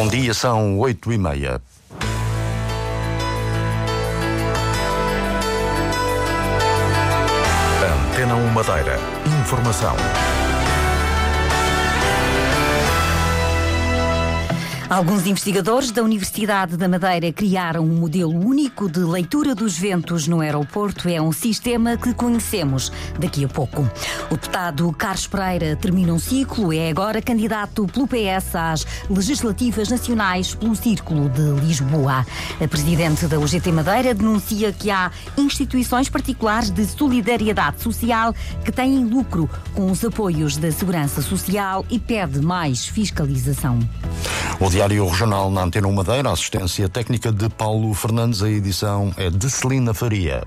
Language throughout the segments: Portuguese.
Bom dia, são oito e meia. Antena 1 Madeira. Informação. Alguns investigadores da Universidade da Madeira criaram um modelo único de leitura dos ventos no aeroporto. É um sistema que conhecemos daqui a pouco. O deputado Carlos Pereira termina um ciclo, é agora candidato pelo PS às legislativas nacionais pelo Círculo de Lisboa. A presidente da UGT Madeira denuncia que há instituições particulares de solidariedade social que têm lucro com os apoios da Segurança Social e pede mais fiscalização. O Diário Regional na Antena Madeira, assistência técnica de Paulo Fernandes, a edição é de Celina Faria.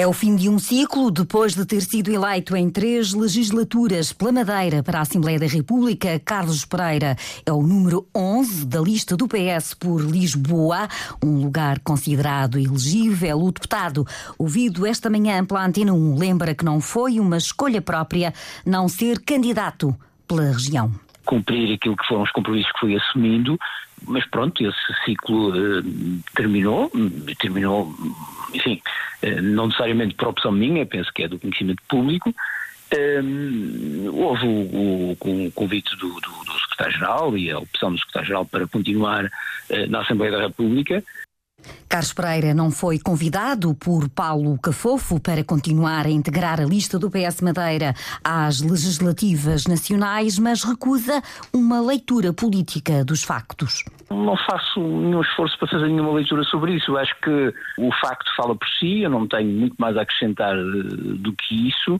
É o fim de um ciclo depois de ter sido eleito em três legislaturas pela Madeira para a Assembleia da República. Carlos Pereira é o número 11 da lista do PS por Lisboa, um lugar considerado elegível. O deputado, ouvido esta manhã pela Antena 1, lembra que não foi uma escolha própria não ser candidato pela região. Cumprir aquilo que foram os compromissos que fui assumindo, mas pronto, esse ciclo uh, terminou, terminou, enfim, não necessariamente por opção minha, penso que é do conhecimento público. Um, houve o, o, o convite do, do, do secretário-geral e a opção do secretário-geral para continuar uh, na Assembleia da República. Carlos Pereira não foi convidado por Paulo Cafofo para continuar a integrar a lista do PS Madeira às legislativas nacionais, mas recusa uma leitura política dos factos. Não faço nenhum esforço para fazer nenhuma leitura sobre isso. Acho que o facto fala por si, eu não tenho muito mais a acrescentar do que isso.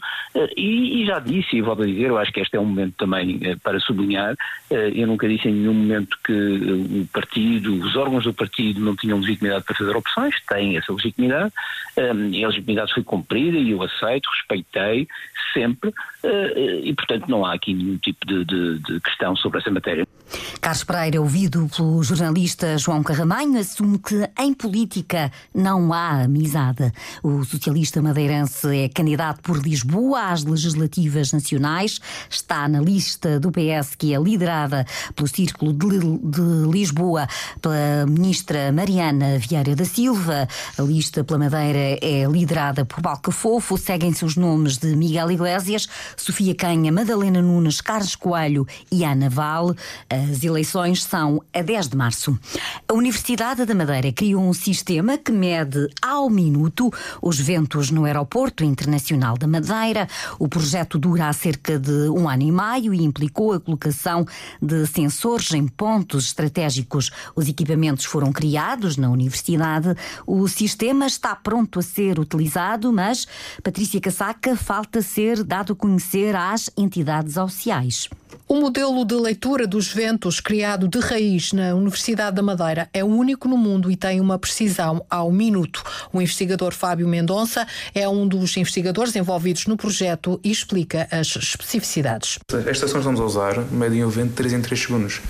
E, e já disse, e volto a dizer, eu acho que este é um momento também para sublinhar. Eu nunca disse em nenhum momento que o partido, os órgãos do partido não tinham legitimidade para fazer opções, têm essa legitimidade. a legitimidade foi cumprida e eu aceito, respeitei sempre. E, portanto, não há aqui nenhum tipo de, de, de questão sobre essa matéria. Carlos Pereira, ouvido pelo jornalista João Carramanho, assume que em política não há amizade. O socialista madeirense é candidato por Lisboa às legislativas nacionais, está na lista do PS que é liderada pelo Círculo de, de Lisboa pela ministra Mariana Vieira da Silva. A lista pela Madeira é liderada por Balca Fofo, seguem-se os nomes de Miguel Iglesias, Sofia Canha, Madalena Nunes, Carlos Coelho e Ana Vale. As eleições são a 10 de março. A Universidade da Madeira criou um sistema que mede ao minuto os ventos no Aeroporto Internacional da Madeira. O projeto dura há cerca de um ano e meio e implicou a colocação de sensores em pontos estratégicos. Os equipamentos foram criados na universidade. O sistema está pronto a ser utilizado, mas Patrícia Casaca falta ser dado a conhecer às entidades sociais. O modelo de leitura dos ventos criado de raiz na Universidade da Madeira é único no mundo e tem uma precisão ao minuto. O investigador Fábio Mendonça é um dos investigadores envolvidos no projeto e explica as especificidades. As estações que estamos a usar medem o vento de 3 em 3 segundos.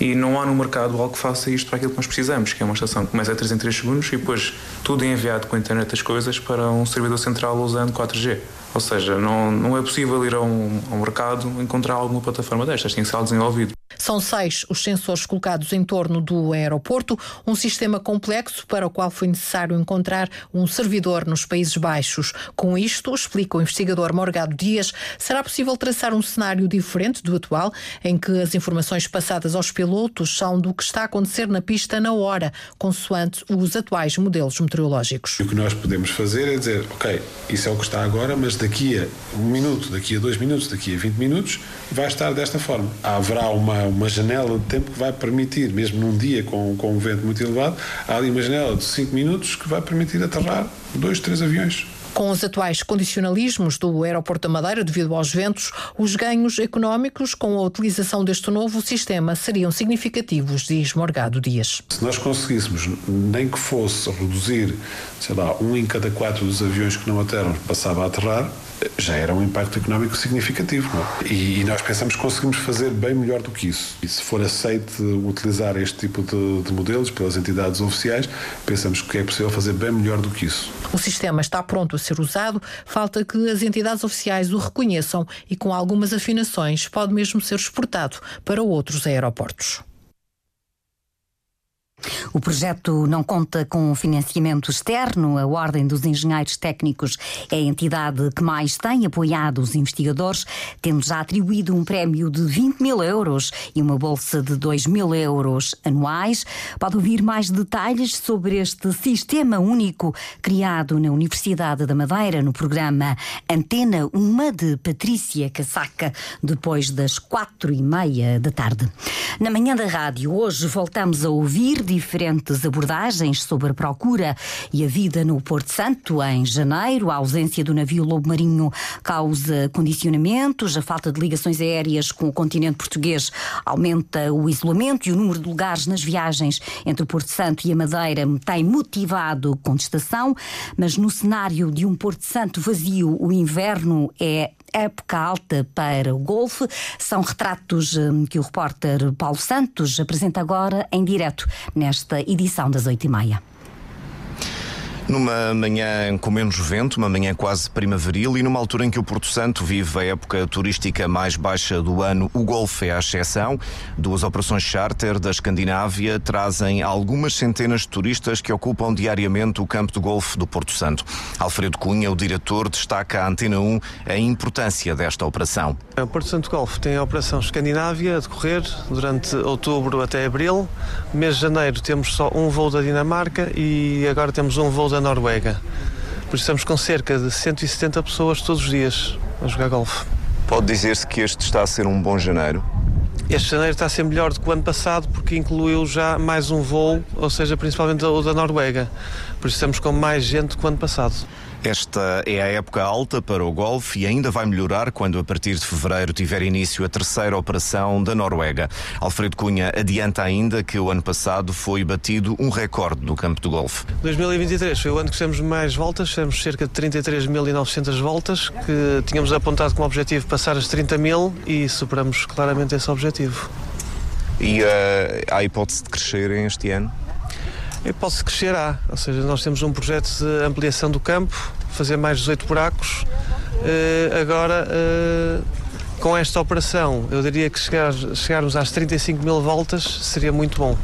E não há no mercado algo que faça isto para aquilo que nós precisamos, que é uma estação que começa a 3 em 3 segundos e depois tudo é enviado com a internet das coisas para um servidor central usando 4G. Ou seja, não, não é possível ir a um, a um mercado encontrar alguma plataforma destas, tem que ser desenvolvido. São seis os sensores colocados em torno do aeroporto, um sistema complexo para o qual foi necessário encontrar um servidor nos Países Baixos. Com isto, explica o investigador Morgado Dias, será possível traçar um cenário diferente do atual, em que as informações passadas aos pilotos são do que está a acontecer na pista na hora, consoante os atuais modelos meteorológicos. O que nós podemos fazer é dizer, ok, isso é o que está agora, mas daqui a um minuto, daqui a dois minutos, daqui a 20 minutos, vai estar desta forma. Haverá uma, uma janela de tempo que vai permitir, mesmo num dia com, com um vento muito elevado, há ali uma janela de 5 minutos que vai permitir aterrar dois, três aviões. Com os atuais condicionalismos do Aeroporto da Madeira devido aos ventos, os ganhos económicos com a utilização deste novo sistema seriam significativos, diz Morgado Dias. Se nós conseguíssemos, nem que fosse reduzir sei lá, um em cada quatro dos aviões que não aterram passava a aterrar, já era um impacto económico significativo. É? E, nós pensamos que conseguimos fazer bem melhor do que isso. E se for aceito utilizar este tipo de, de, modelos pelas entidades oficiais, pensamos que é possível fazer bem melhor do que isso. O sistema está pronto a ser usado, falta que as entidades oficiais o reconheçam e, com algumas afinações, pode mesmo ser exportado para outros aeroportos. O projeto não conta com financiamento externo. A Ordem dos Engenheiros Técnicos é a entidade que mais tem apoiado os investigadores, tendo já atribuído um prémio de 20 mil euros e uma bolsa de 2 mil euros anuais. Pode ouvir mais detalhes sobre este sistema único criado na Universidade da Madeira no programa Antena Uma de Patrícia Casaca, depois das quatro e meia da tarde. Na manhã da rádio, hoje voltamos a ouvir diferentes abordagens sobre a procura e a vida no Porto Santo em janeiro. A ausência do navio Lobo Marinho causa condicionamentos, a falta de ligações aéreas com o continente português aumenta o isolamento e o número de lugares nas viagens entre o Porto Santo e a Madeira tem motivado contestação, mas no cenário de um Porto Santo vazio, o inverno é época alta para o golfe. São retratos hum, que o repórter Paulo Santos apresenta agora em direto nesta edição das oito e meia. Numa manhã com menos vento, uma manhã quase primaveril e numa altura em que o Porto Santo vive a época turística mais baixa do ano, o Golfo é a exceção. Duas operações charter da Escandinávia trazem algumas centenas de turistas que ocupam diariamente o campo de golfe do Porto Santo. Alfredo Cunha, o diretor, destaca à Antena 1 a importância desta operação. O Porto Santo Golfe tem a operação Escandinávia a decorrer durante outubro até abril. Mês de janeiro temos só um voo da Dinamarca e agora temos um voo da da Noruega. Por isso estamos com cerca de 170 pessoas todos os dias a jogar golfe. Pode dizer-se que este está a ser um bom janeiro? Este janeiro está a ser melhor do que o ano passado porque incluiu já mais um voo, ou seja, principalmente o da Noruega. Por isso estamos com mais gente do que o ano passado. Esta é a época alta para o golfe e ainda vai melhorar quando, a partir de fevereiro, tiver início a terceira operação da Noruega. Alfredo Cunha adianta ainda que o ano passado foi batido um recorde no campo do golfe. 2023 foi o ano que fizemos mais voltas, fizemos cerca de 33.900 voltas, que tínhamos apontado como objetivo passar as 30 mil e superamos claramente esse objetivo. E uh, há hipótese de crescer este ano? E pode-se crescer há, ou seja, nós temos um projeto de ampliação do campo, fazer mais 18 buracos. Uh, agora, uh, com esta operação, eu diria que chegar, chegarmos às 35 mil voltas seria muito bom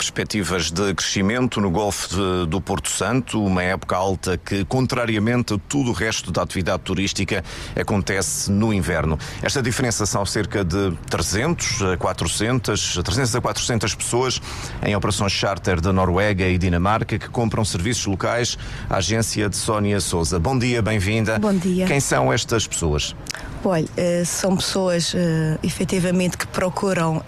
perspectivas de crescimento no Golfo de, do Porto Santo, uma época alta que, contrariamente a tudo o resto da atividade turística, acontece no inverno. Esta diferença são cerca de 300 a 400, 300 a 400 pessoas em operações charter da Noruega e Dinamarca que compram serviços locais à agência de Sónia Souza. Bom dia, bem-vinda. Bom dia. Quem são estas pessoas? Olha, eh, são pessoas uh, efetivamente que procuram.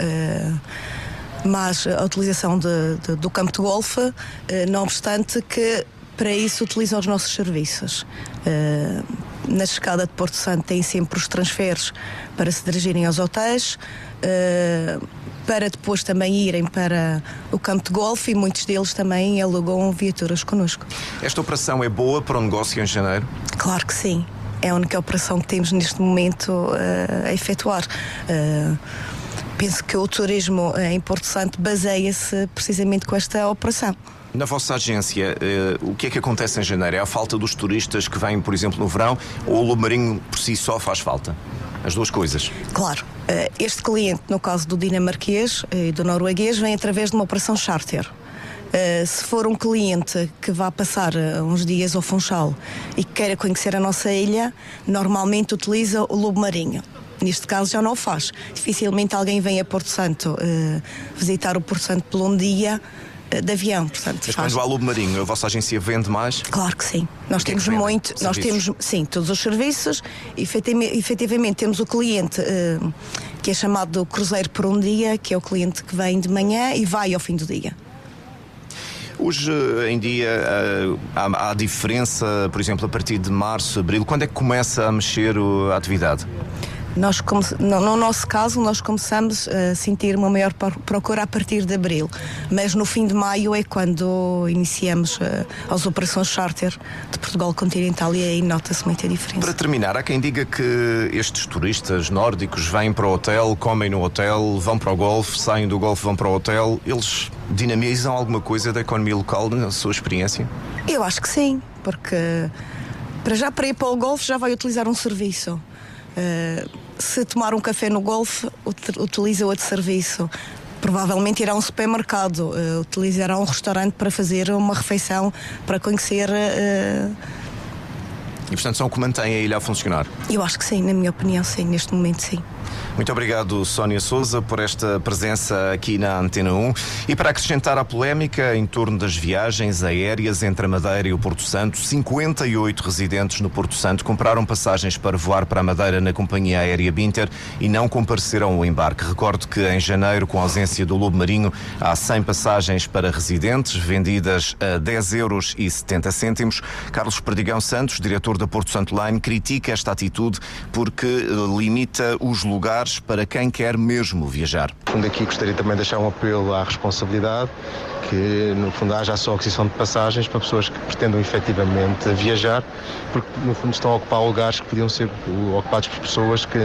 Mas a utilização de, de, do campo de golfe, eh, não obstante que para isso utilizam os nossos serviços. Eh, na chegada de Porto Santo têm sempre os transferes para se dirigirem aos hotéis, eh, para depois também irem para o campo de golfe e muitos deles também alugam viaturas connosco. Esta operação é boa para o negócio em janeiro? Claro que sim. É a única operação que temos neste momento a efetuar. Penso que o turismo em Porto Santo baseia-se precisamente com esta operação. Na vossa agência, uh, o que é que acontece em janeiro? É a falta dos turistas que vêm, por exemplo, no verão ou o Lobo Marinho por si só faz falta? As duas coisas. Claro. Uh, este cliente, no caso do dinamarquês e do norueguês, vem através de uma operação charter. Uh, se for um cliente que vá passar uns dias ao Funchal e que queira conhecer a nossa ilha, normalmente utiliza o Lobo Marinho. Neste caso já não o faz. Dificilmente alguém vem a Porto Santo uh, visitar o Porto Santo por um dia uh, de avião. Portanto, Mas faz... quando há Lobo Marinho, a vossa agência vende mais? Claro que sim. Nós é temos é muito, nós temos, sim, todos os serviços. Efetivamente, efetivamente temos o cliente uh, que é chamado Cruzeiro por um dia, que é o cliente que vem de manhã e vai ao fim do dia. Hoje em dia há, há diferença, por exemplo, a partir de março, abril, quando é que começa a mexer a atividade? Nós, no nosso caso, nós começamos a sentir uma maior procura a partir de abril, mas no fim de maio é quando iniciamos eh, as operações charter de Portugal continental e aí nota-se muita diferença. Para terminar, há quem diga que estes turistas nórdicos vêm para o hotel, comem no hotel, vão para o golfe, saem do golfe, vão para o hotel. Eles dinamizam alguma coisa da economia local na sua experiência? Eu acho que sim, porque para já para ir para o golfe já vai utilizar um serviço. Uh, se tomar um café no golfe, utiliza outro serviço. Provavelmente irá a um supermercado, uh, utilizará um restaurante para fazer uma refeição, para conhecer. Uh, e portanto são que mantêm a ilha a funcionar? Eu acho que sim, na minha opinião, sim, neste momento sim. Muito obrigado, Sónia Souza, por esta presença aqui na Antena 1. E para acrescentar a polémica em torno das viagens aéreas entre a Madeira e o Porto Santo, 58 residentes no Porto Santo compraram passagens para voar para a Madeira na companhia aérea Binter e não compareceram ao embarque. Recordo que em janeiro, com a ausência do Lobo Marinho, há 100 passagens para residentes vendidas a 10 euros e 70 cêntimos. Carlos Perdigão Santos, diretor da Porto Santo Line, critica esta atitude porque limita os lugares lugares para quem quer mesmo viajar. Fundo aqui gostaria também de deixar um apelo à responsabilidade, que no fundo haja só aquisição de passagens para pessoas que pretendam efetivamente viajar, porque no fundo estão a ocupar lugares que podiam ser ocupados por pessoas que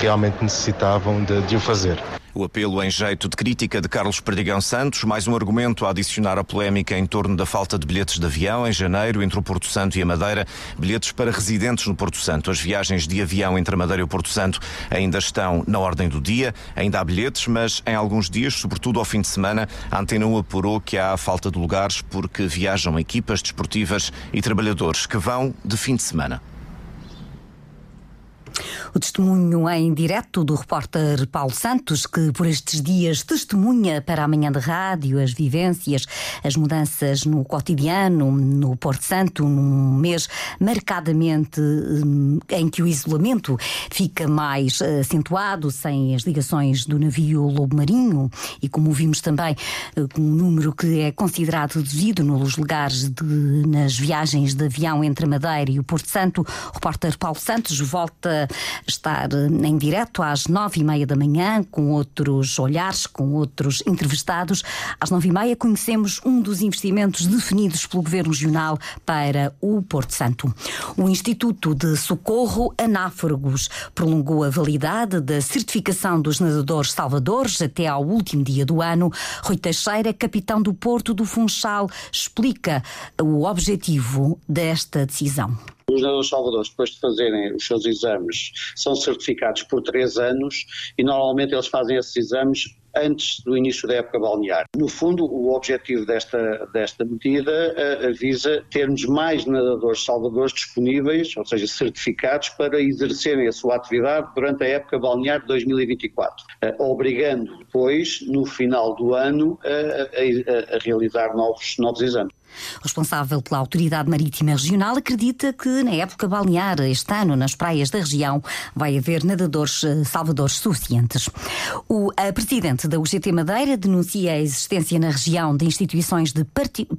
realmente necessitavam de, de o fazer. O apelo em jeito de crítica de Carlos Perdigão Santos, mais um argumento a adicionar a polémica em torno da falta de bilhetes de avião em janeiro entre o Porto Santo e a Madeira, bilhetes para residentes no Porto Santo. As viagens de avião entre a Madeira e o Porto Santo ainda estão na ordem do dia, ainda há bilhetes, mas em alguns dias, sobretudo ao fim de semana, a Antena 1 apurou que há falta de lugares porque viajam equipas desportivas e trabalhadores que vão de fim de semana. O testemunho em direto do repórter Paulo Santos, que por estes dias testemunha para a manhã de rádio as vivências, as mudanças no cotidiano, no Porto Santo, num mês marcadamente hum, em que o isolamento fica mais eh, acentuado, sem as ligações do navio Lobo Marinho. E como vimos também eh, com um número que é considerado reduzido nos lugares de, nas viagens de avião entre a Madeira e o Porto Santo, o repórter Paulo Santos volta estar em direto às nove e meia da manhã com outros olhares, com outros entrevistados. Às nove e meia conhecemos um dos investimentos definidos pelo Governo Regional para o Porto Santo. O Instituto de Socorro Anáfragos prolongou a validade da certificação dos nadadores salvadores até ao último dia do ano. Rui Teixeira, capitão do Porto do Funchal, explica o objetivo desta decisão. Os nadadores salvadores, depois de fazerem os seus exames, são certificados por três anos e normalmente eles fazem esses exames antes do início da época balnear. No fundo, o objetivo desta, desta medida uh, visa termos mais nadadores salvadores disponíveis, ou seja, certificados para exercerem a sua atividade durante a época balnear de 2024, uh, obrigando depois, no final do ano, uh, a, a, realizar novos, novos exames. Responsável pela Autoridade Marítima Regional acredita que na época balnear este ano nas praias da região vai haver nadadores eh, salvadores suficientes. O presidente da UGT Madeira denuncia a existência na região de instituições de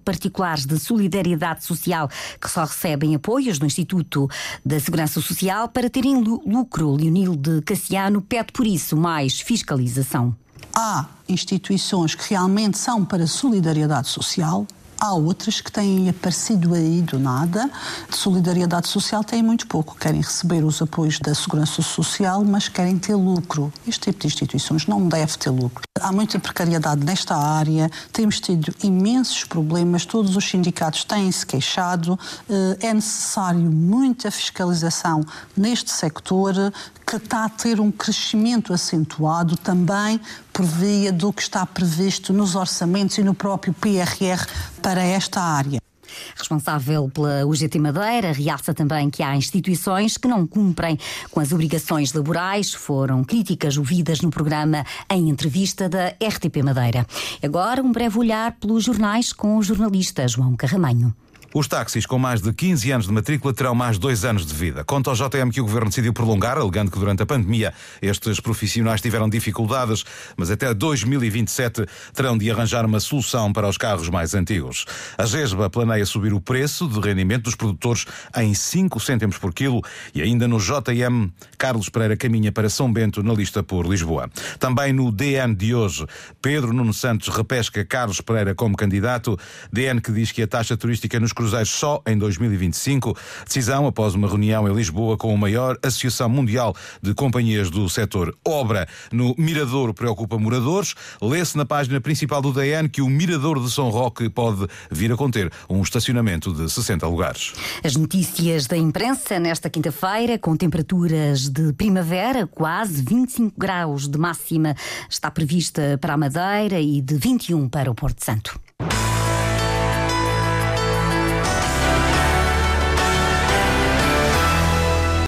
particulares de solidariedade social que só recebem apoios do Instituto da Segurança Social para terem lucro. Leonil de Cassiano pede por isso mais fiscalização. Há instituições que realmente são para solidariedade social, Há outras que têm aparecido aí do nada. De solidariedade social têm muito pouco. Querem receber os apoios da Segurança Social, mas querem ter lucro. Este tipo de instituições não deve ter lucro. Há muita precariedade nesta área, temos tido imensos problemas, todos os sindicatos têm-se queixado. Eh, é necessário muita fiscalização neste sector que está a ter um crescimento acentuado também por via do que está previsto nos orçamentos e no próprio PRR para esta área. Responsável pela UGT Madeira, realça também que há instituições que não cumprem com as obrigações laborais. Foram críticas ouvidas no programa em entrevista da RTP Madeira. Agora, um breve olhar pelos jornais com o jornalista João Carramanho. Os táxis com mais de 15 anos de matrícula terão mais dois anos de vida. Conta ao JM que o Governo decidiu prolongar, alegando que durante a pandemia estes profissionais tiveram dificuldades, mas até 2027 terão de arranjar uma solução para os carros mais antigos. A GESBA planeia subir o preço de rendimento dos produtores em 5 cêntimos por quilo e ainda no JM, Carlos Pereira caminha para São Bento na lista por Lisboa. Também no DN de hoje, Pedro Nuno Santos repesca Carlos Pereira como candidato, DN que diz que a taxa turística nos cruzeiros só em 2025. Decisão após uma reunião em Lisboa com a maior Associação Mundial de Companhias do Setor Obra. No Mirador preocupa moradores. Lê-se na página principal do DN que o Mirador de São Roque pode vir a conter um estacionamento de 60 lugares. As notícias da imprensa nesta quinta-feira, com temperaturas de primavera, quase 25 graus de máxima, está prevista para a Madeira e de 21 para o Porto Santo.